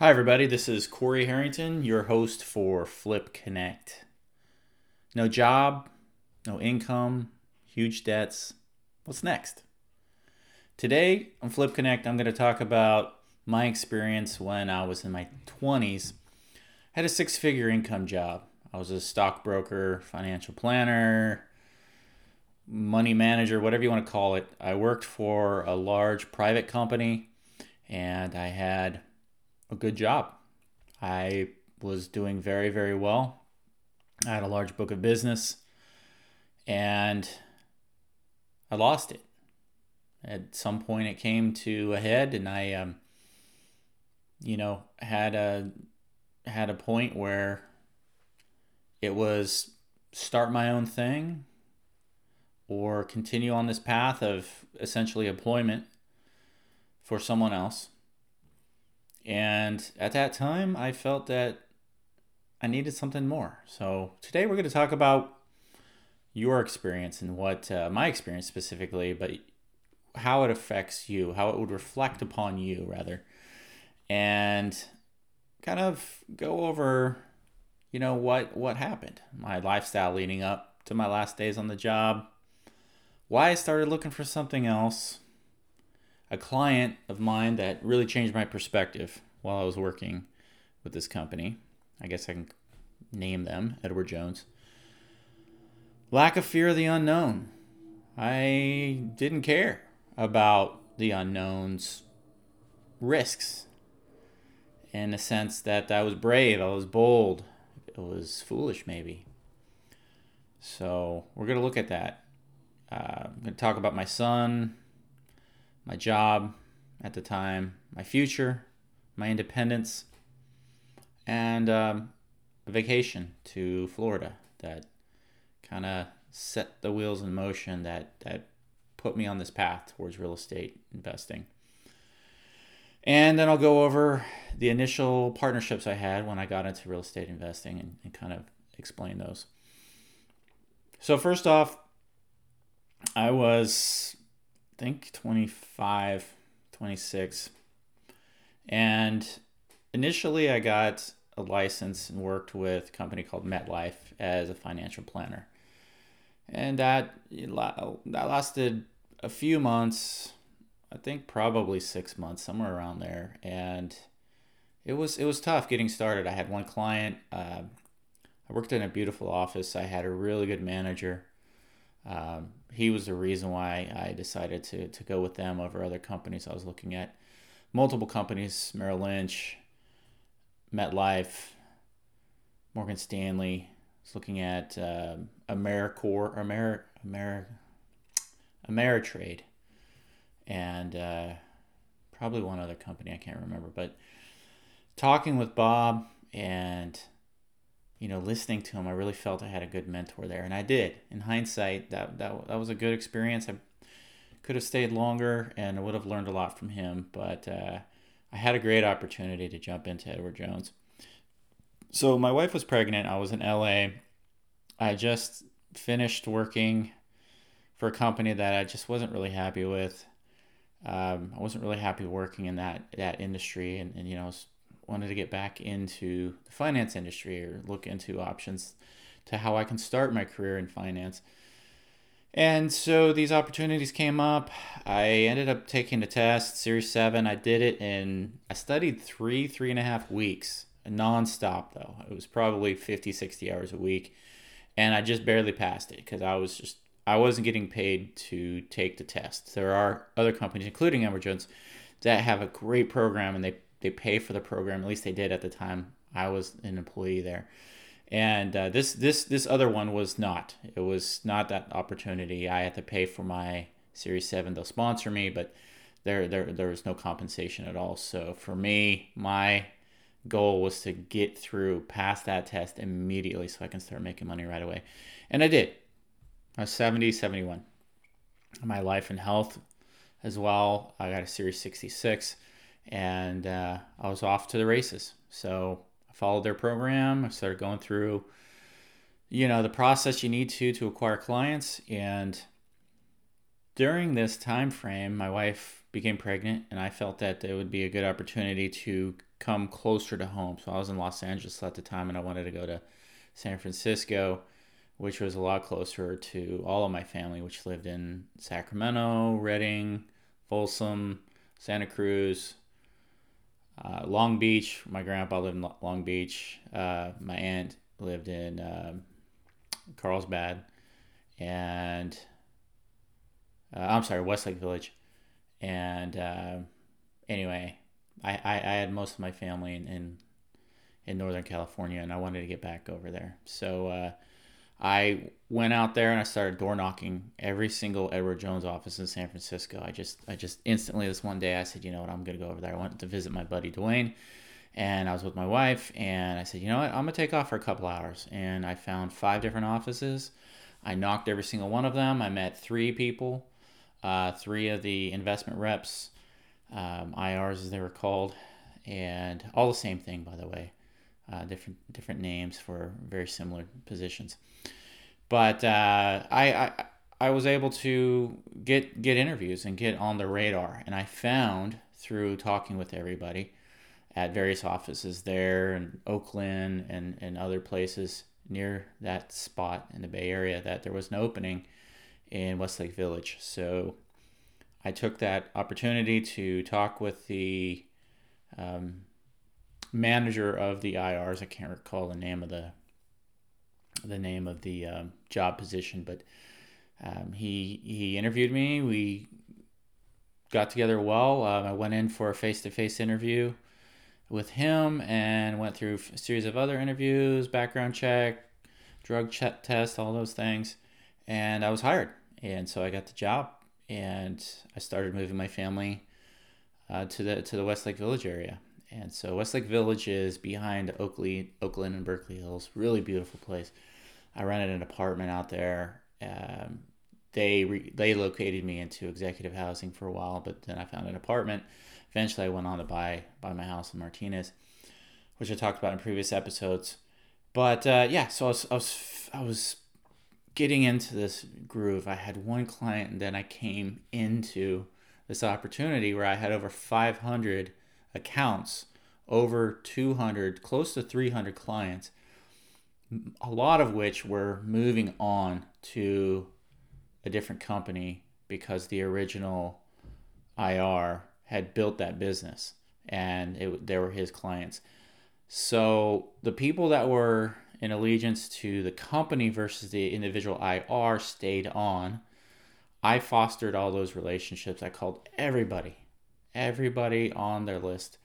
Hi, everybody. This is Corey Harrington, your host for Flip Connect. No job, no income, huge debts. What's next? Today on Flip Connect, I'm going to talk about my experience when I was in my 20s. I had a six figure income job. I was a stockbroker, financial planner, money manager, whatever you want to call it. I worked for a large private company and I had a good job. I was doing very, very well. I had a large book of business and I lost it. At some point, it came to a head, and I, um, you know, had a had a point where it was start my own thing or continue on this path of essentially employment for someone else and at that time, I felt that I needed something more. So today we're going to talk about your experience and what uh, my experience specifically, but how it affects you, how it would reflect upon you, rather, and kind of go over, you know, what what happened, my lifestyle leading up to my last days on the job, why I started looking for something else, a client of mine that really changed my perspective while I was working with this company. I guess I can name them Edward Jones. Lack of fear of the unknown. I didn't care about the unknown's risks in the sense that I was brave, I was bold, it was foolish, maybe. So, we're going to look at that. Uh, I'm going to talk about my son, my job at the time, my future, my independence, and um, a vacation to Florida that kind of set the wheels in motion that, that put me on this path towards real estate investing. And then I'll go over the initial partnerships I had when I got into real estate investing and, and kind of explain those. So, first off, I was think 25, 26. And initially, I got a license and worked with a company called MetLife as a financial planner. And that, that lasted a few months, I think probably six months, somewhere around there. And it was it was tough getting started. I had one client. Uh, I worked in a beautiful office. I had a really good manager. Um, he was the reason why I decided to, to go with them over other companies. I was looking at multiple companies Merrill Lynch, MetLife, Morgan Stanley. I was looking at uh, AmeriCorps, Amer, Amer, Ameritrade, and uh, probably one other company. I can't remember. But talking with Bob and you know, listening to him, I really felt I had a good mentor there, and I did. In hindsight, that that that was a good experience. I could have stayed longer, and I would have learned a lot from him. But uh, I had a great opportunity to jump into Edward Jones. So my wife was pregnant. I was in LA. I just finished working for a company that I just wasn't really happy with. Um, I wasn't really happy working in that that industry, and, and you know, wanted to get back into the finance industry or look into options to how I can start my career in finance. And so these opportunities came up. I ended up taking the test, Series 7. I did it in, I studied three, three and a half weeks, nonstop though. It was probably 50, 60 hours a week. And I just barely passed it because I was just, I wasn't getting paid to take the test. There are other companies, including Jones, that have a great program and they they pay for the program. At least they did at the time I was an employee there. And uh, this this this other one was not. It was not that opportunity. I had to pay for my Series Seven. They'll sponsor me, but there there there was no compensation at all. So for me, my goal was to get through pass that test immediately so I can start making money right away. And I did. I was 70, 71. My life and health as well. I got a Series 66 and uh, I was off to the races. So I followed their program. I started going through, you know, the process you need to to acquire clients. And during this time frame, my wife became pregnant, and I felt that it would be a good opportunity to come closer to home. So I was in Los Angeles at the time, and I wanted to go to San Francisco, which was a lot closer to all of my family, which lived in Sacramento, Redding, Folsom, Santa Cruz, Long Beach. My grandpa lived in Long Beach. Uh, my aunt lived in uh, Carlsbad, and uh, I'm sorry, Westlake Village. And uh, anyway, I, I, I, had most of my family in, in, in Northern California, and I wanted to get back over there. So uh, I went out there and I started door knocking every single Edward Jones office in San Francisco. I just I just instantly this one day I said, you know what, I'm gonna go over there. I went to visit my buddy Dwayne, and I was with my wife, and I said, you know what, I'm gonna take off for a couple hours, and I found five different offices. I knocked every single one of them. I met three people, uh, three of the investment reps, um, IRs as they were called, and all the same thing by the way, uh, different different names for very similar positions but uh, I, I I was able to get get interviews and get on the radar, and I found through talking with everybody at various offices there in Oakland and, and other places near that spot in the Bay Area that there was an opening in Westlake Village. So I took that opportunity to talk with the um, manager of the IRs. I can't recall the name of the the name of the um, job position, but um, he he interviewed me. We got together well. Um, I went in for a face to face interview with him and went through a series of other interviews, background check, drug check test, all those things, and I was hired. And so I got the job, and I started moving my family uh, to the to the Westlake Village area. And so Westlake Village is behind Oakley, Oakland and Berkeley Hills. Really beautiful place. I rented an apartment out there. Um, they re- they located me into executive housing for a while, but then I found an apartment. Eventually, I went on to buy buy my house in Martinez, which I talked about in previous episodes. But uh, yeah, so I was, I was I was getting into this groove. I had one client, and then I came into this opportunity where I had over 500 accounts, over 200, close to 300 clients, a lot of which were moving on to a different company because the original IR had built that business and it, they were his clients. So the people that were in allegiance to the company versus the individual IR stayed on. I fostered all those relationships. I called everybody, everybody on their list,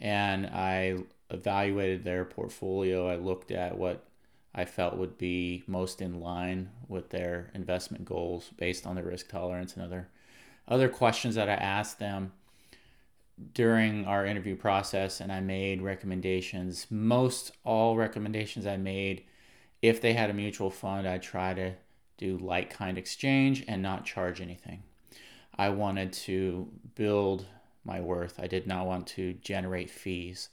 and I evaluated their portfolio. I looked at what I felt would be most in line with their investment goals based on their risk tolerance and other other questions that I asked them during our interview process and I made recommendations. Most all recommendations I made if they had a mutual fund, I try to do like kind exchange and not charge anything. I wanted to build my worth. I did not want to generate fees.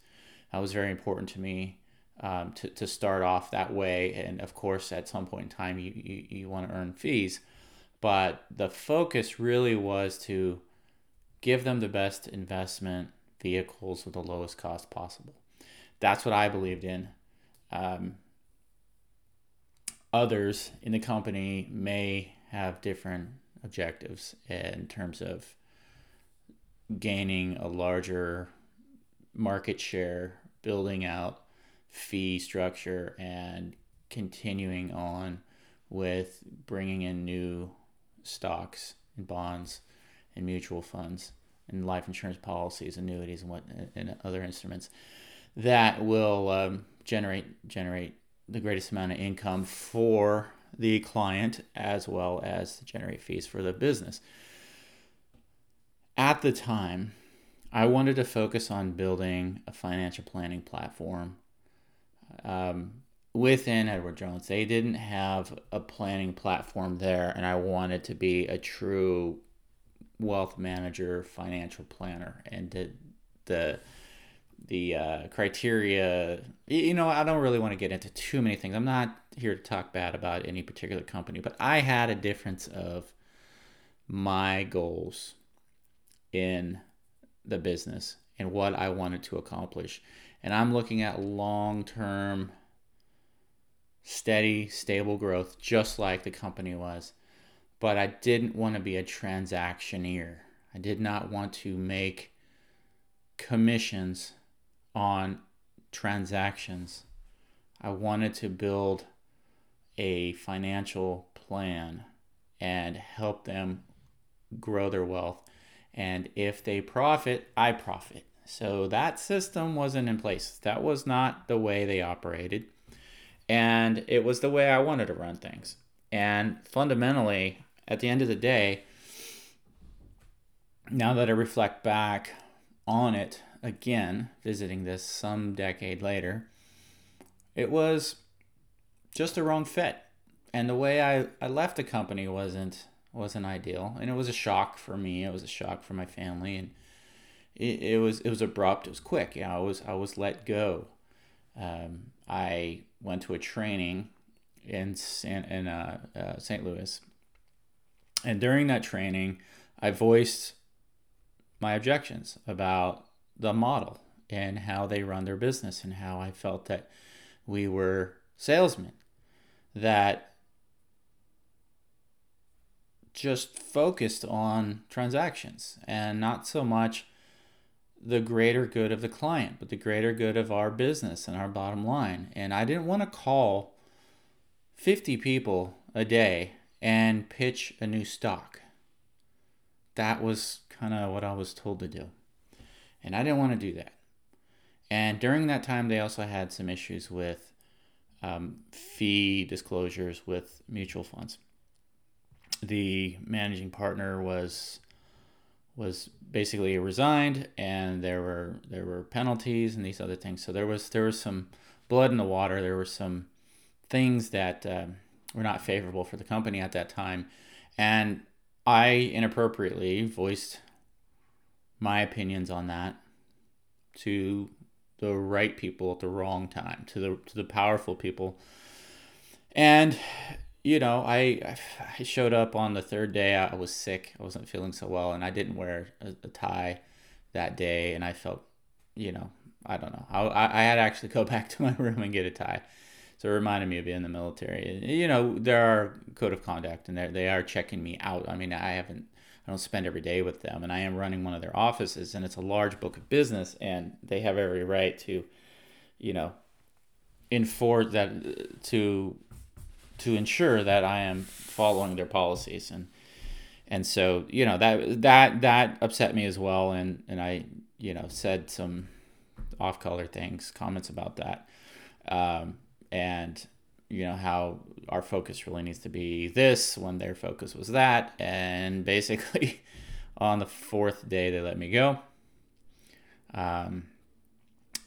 That was very important to me um, to, to start off that way. And of course, at some point in time, you, you, you want to earn fees. But the focus really was to give them the best investment vehicles with the lowest cost possible. That's what I believed in. Um, others in the company may have different objectives in terms of gaining a larger market share, building out fee structure and continuing on with bringing in new stocks and bonds and mutual funds and life insurance policies, annuities, and what and other instruments that will um, generate generate the greatest amount of income for the client as well as generate fees for the business. At the time, I wanted to focus on building a financial planning platform um, within Edward Jones. They didn't have a planning platform there, and I wanted to be a true wealth manager, financial planner, and the the the uh, criteria. You know, I don't really want to get into too many things. I'm not here to talk bad about any particular company, but I had a difference of my goals in the business and what I wanted to accomplish. And I'm looking at long term, steady, stable growth, just like the company was. But I didn't want to be a transactioneer. I did not want to make commissions on transactions. I wanted to build a financial plan and help them grow their wealth. And if they profit, I profit. So that system wasn't in place. That was not the way they operated. And it was the way I wanted to run things. And fundamentally, at the end of the day, now that I reflect back on it again, visiting this some decade later, it was just a wrong fit. And the way I, I left the company wasn't wasn't ideal. And it was a shock for me. It was a shock for my family and it, it was it was abrupt, it was quick. You know, I was I was let go. Um, I went to a training in San, in uh, uh, St. Louis, and during that training, I voiced my objections about the model and how they run their business and how I felt that we were salesmen that just focused on transactions and not so much the greater good of the client, but the greater good of our business and our bottom line. And I didn't want to call 50 people a day and pitch a new stock. That was kind of what I was told to do. And I didn't want to do that. And during that time, they also had some issues with um, fee disclosures with mutual funds. The managing partner was was basically resigned, and there were there were penalties and these other things. So there was there was some blood in the water. There were some things that uh, were not favorable for the company at that time, and I inappropriately voiced my opinions on that to the right people at the wrong time, to the to the powerful people. And you know, I I showed up on the third day. I was sick. I wasn't feeling so well, and I didn't wear a, a tie that day. And I felt, you know, I don't know. I I had to actually go back to my room and get a tie. So it reminded me of being in the military. You know, there are code of conduct, and they they are checking me out. I mean, I haven't I don't spend every day with them, and I am running one of their offices, and it's a large book of business, and they have every right to, you know, enforce that to to ensure that I am following their policies, and and so you know that that that upset me as well, and and I you know said some off color things, comments about that, um, and you know how our focus really needs to be this when their focus was that. And basically on the fourth day they let me go. Um,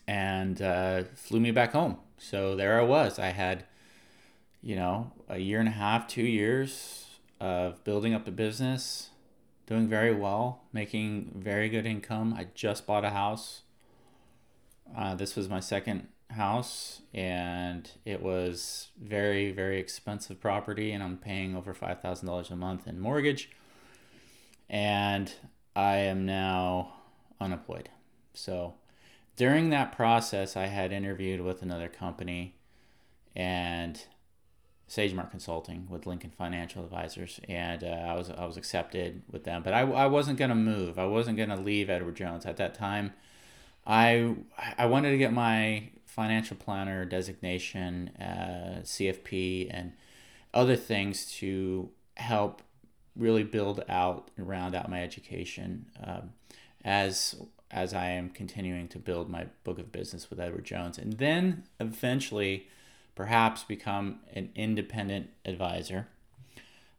and uh, flew me back home. So there i was. I had you know a year and a half two years of building up the business doing very well making very good income. I just bought a house. Uh, this was my second house and it was very very expensive property and i'm paying over $5000 a month in mortgage. And i am now unemployed. So during that process i had interviewed with another company and sagemark consulting with lincoln financial advisors and uh, i was i was accepted with them. But i, I wasn't going to move. I wasn't going to leave edward jones. At that time I I wanted to get my financial planner designation, uh, CFP, and other things to help really build out and round out my education um, as as I am continuing to build my book of business with Edward Jones, and then eventually, perhaps become an independent advisor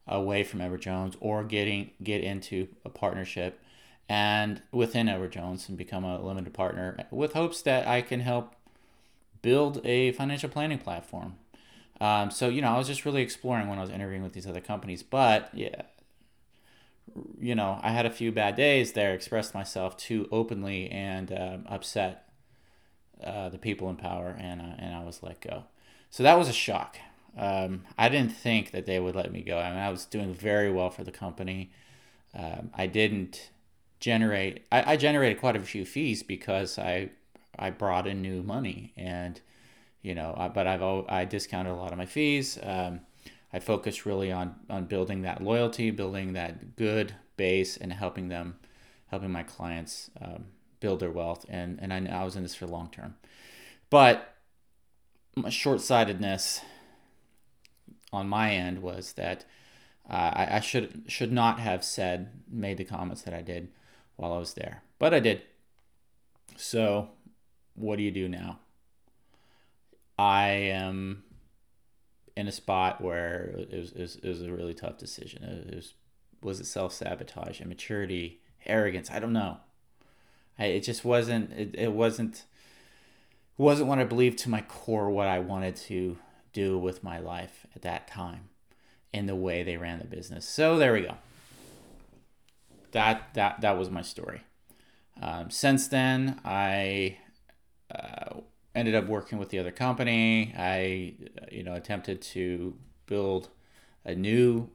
away from Edward Jones, or getting get into a partnership and within Edward Jones and become a limited partner with hopes that I can help build a financial planning platform. Um, so you know, I was just really exploring when I was interviewing with these other companies, but yeah, you know, I had a few bad days there. Expressed myself too openly and um, upset uh, the people in power, and uh, and I was let go. So that was a shock. Um, I didn't think that they would let me go. I mean, I was doing very well for the company. Um, I didn't generate. I, I generated quite a few fees because I I brought in new money and you know, I, but I've I discounted a lot of my fees. Um, I focused really on on building that loyalty, building that good base, and helping them, helping my clients um, build their wealth. And and I, I was in this for long term, but my short sightedness on my end was that uh, I, I should should not have said made the comments that I did while I was there, but I did. So, what do you do now? I am in a spot where it was, it was, it was a really tough decision. It was was it self sabotage, immaturity, arrogance? I don't know. I, it just wasn't. It, it wasn't. Wasn't what I believed to my core. What I wanted to do with my life at that time, in the way they ran the business. So there we go. That that that was my story. Um, since then, I uh, ended up working with the other company. I, you know, attempted to build a new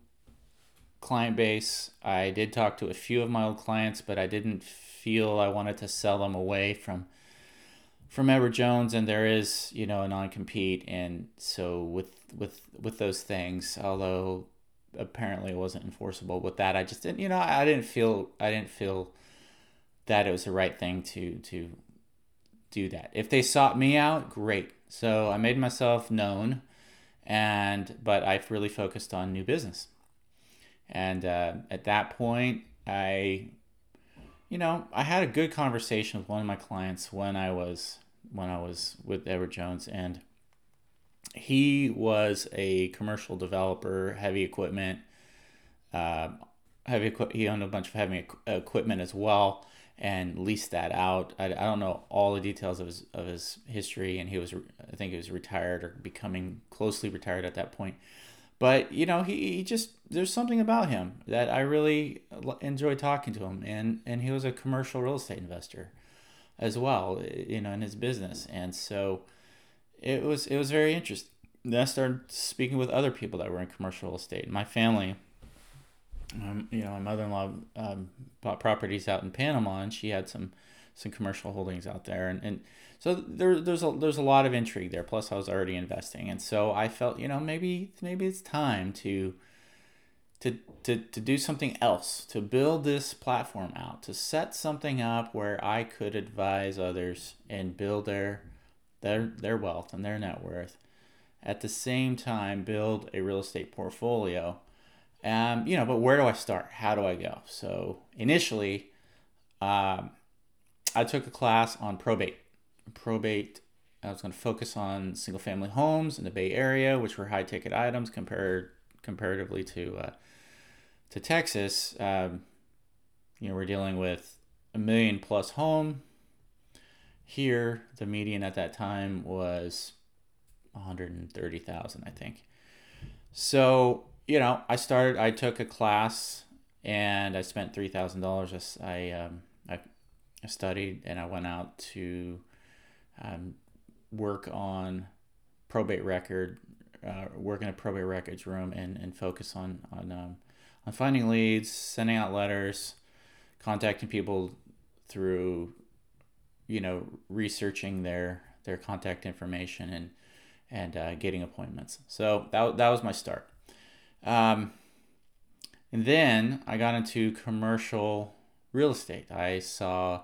client base. I did talk to a few of my old clients, but I didn't feel I wanted to sell them away from from Edward Jones, and there is, you know, a non-compete, and so with with with those things, although apparently it wasn't enforceable with that, I just didn't, you know, I didn't feel I didn't feel that it was the right thing to to do that. If they sought me out, great. So I made myself known, and but I've really focused on new business. And uh, at that point, I, you know, I had a good conversation with one of my clients when I was when I was with Edward Jones, and he was a commercial developer, heavy equipment. Uh, heavy equipment. He owned a bunch of heavy equipment as well and leased that out. I, I don't know all the details of his of his history, and he was I think he was retired or becoming closely retired at that point. But you know, he, he just there's something about him that I really enjoy talking to him, and and he was a commercial real estate investor as well, you know, in his business, and so it was it was very interesting. Then I started speaking with other people that were in commercial estate. My family um, you know, my mother-in-law um, bought properties out in Panama, and she had some some commercial holdings out there, and, and so there, there's a there's a lot of intrigue there. Plus, I was already investing, and so I felt, you know, maybe maybe it's time to to to to do something else, to build this platform out, to set something up where I could advise others and build their their their wealth and their net worth. At the same time, build a real estate portfolio um, you know, but where do I start? How do I go? So initially, um, I took a class on probate. Probate. I was going to focus on single family homes in the Bay Area, which were high ticket items compared comparatively to uh, to Texas. Um, you know, we're dealing with a million plus home. Here, the median at that time was 130,000, I think. So you know, I started. I took a class and I spent three thousand dollars. I um, I, I studied and I went out to um, work on probate record, uh, work in a probate records room and, and focus on on um, on finding leads, sending out letters, contacting people through, you know, researching their their contact information and and uh, getting appointments. So that that was my start. Um, and then I got into commercial real estate. I saw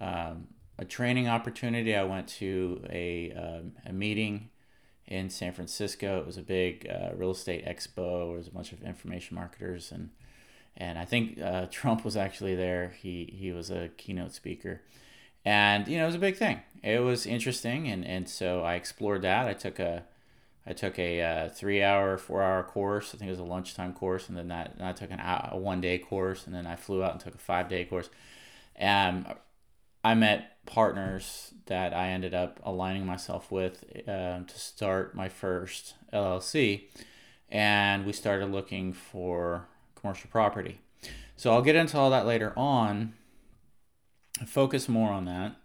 um, a training opportunity. I went to a, um, a meeting in San Francisco. It was a big uh, real estate expo. There was a bunch of information marketers and and I think uh, Trump was actually there. He he was a keynote speaker, and you know it was a big thing. It was interesting, and and so I explored that. I took a I took a uh, three hour, four hour course. I think it was a lunchtime course, and then that and I took an hour, a one day course, and then I flew out and took a five day course. And I met partners that I ended up aligning myself with uh, to start my first LLC, and we started looking for commercial property. So I'll get into all that later on. Focus more on that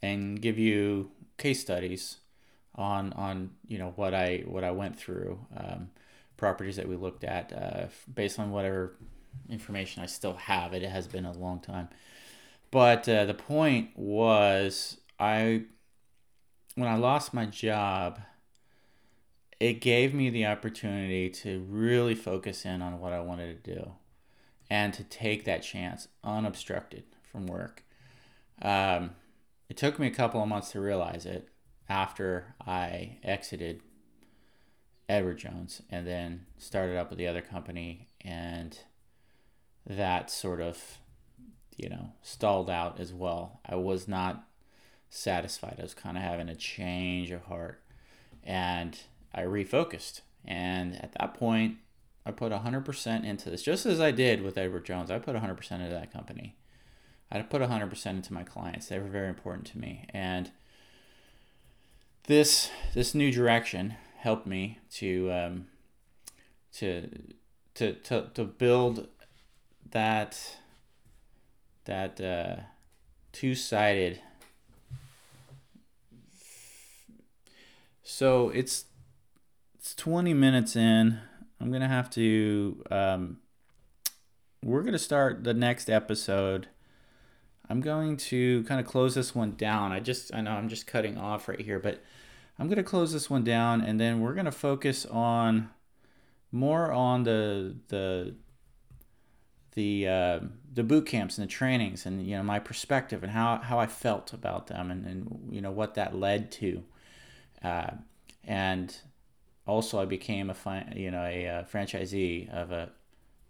and give you case studies on on you know what I what I went through, um, properties that we looked at uh, based on whatever information I still have it. It has been a long time. But uh, the point was, I when I lost my job, it gave me the opportunity to really focus in on what I wanted to do and to take that chance unobstructed from work. Um, it took me a couple of months to realize it after I exited Edward Jones and then started up with the other company and that sort of you know stalled out as well. I was not satisfied. I was kind of having a change of heart and I refocused. And at that point, I put 100% into this, just as I did with Edward Jones. I put 100% into that company. I put 100% into my clients. They were very important to me. And this this new direction helped me to um, to, to to to build that that uh, two sided. So it's it's 20 minutes in. I'm to have to, um, we're to start the next episode. I'm going to kind of close this one down. I just, I know I'm just cutting off right here, but I'm to close this one down and then we're to focus on more on the, the, the uh, the boot camps and the trainings and you know my perspective and how, how I felt about them and, and you know what that led to. Uh, and also I became a fi- you know a, a uh, franchisee of a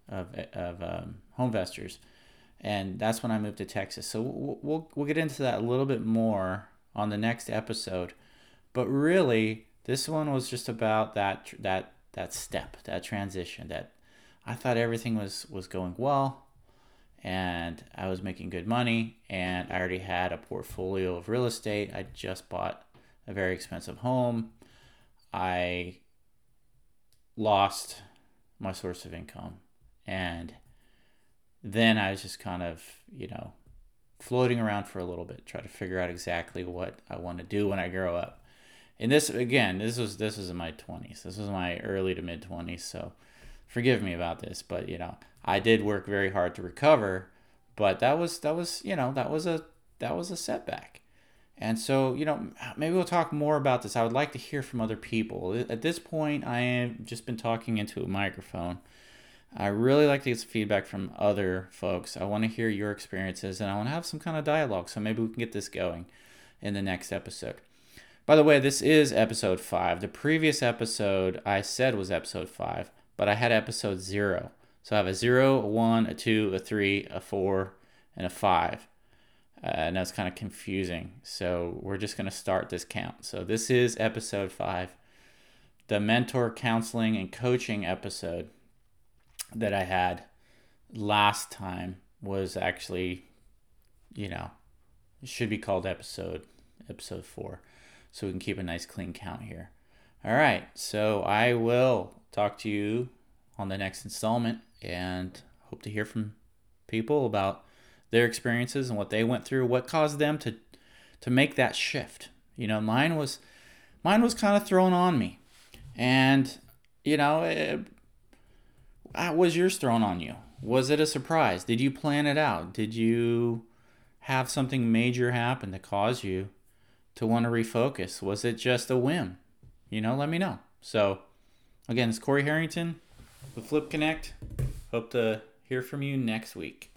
of of um, HomeVestors, and that's when I moved to Texas. So we'll, we'll we'll get into that a little bit more on the next episode, but really this one was just about that that that step that transition that I thought everything was was going well and I was making good money and I already had a portfolio of real estate. I just bought a very expensive home. I lost my source of income. And then I was just kind of, you know, floating around for a little bit, try to figure out exactly what I want to do when I grow up. And this again, this was this was in my 20s. This was my early to mid 20s, so forgive me about this, but you know, I did work very hard to recover, but that was that was, you know, that was a that was a setback. And so, you know, maybe we'll talk more about this. I would like to hear from other people. At this point, I have just been talking into a microphone. I really like to get some feedback from other folks. I want to hear your experiences and I want to have some kind of dialogue. So maybe we can get this going in the next episode. By the way, this is episode five. The previous episode I said was episode five, but I had episode zero. So I have a zero, a one, a two, a three, a four, and a five uh, and that's kind of confusing. So we're just going to start this count. So this is episode five, the mentor counseling and coaching episode that I had last time was actually, you know, should be called episode episode four, so we can keep a nice clean count here. All right, so I will talk to you on the next installment, and hope to hear from people about their experiences and what they went through, what caused them to to make that shift. You know, mine was mine was kind of thrown on me, and you know, it, uh, was yours thrown on you? Was it a surprise? Did you plan it out? Did you have something major happen to cause you to want to refocus? Was it just a whim? You know, let me know. So, again, it's Corey Harrington with Flip Connect. Hope to hear from you next week.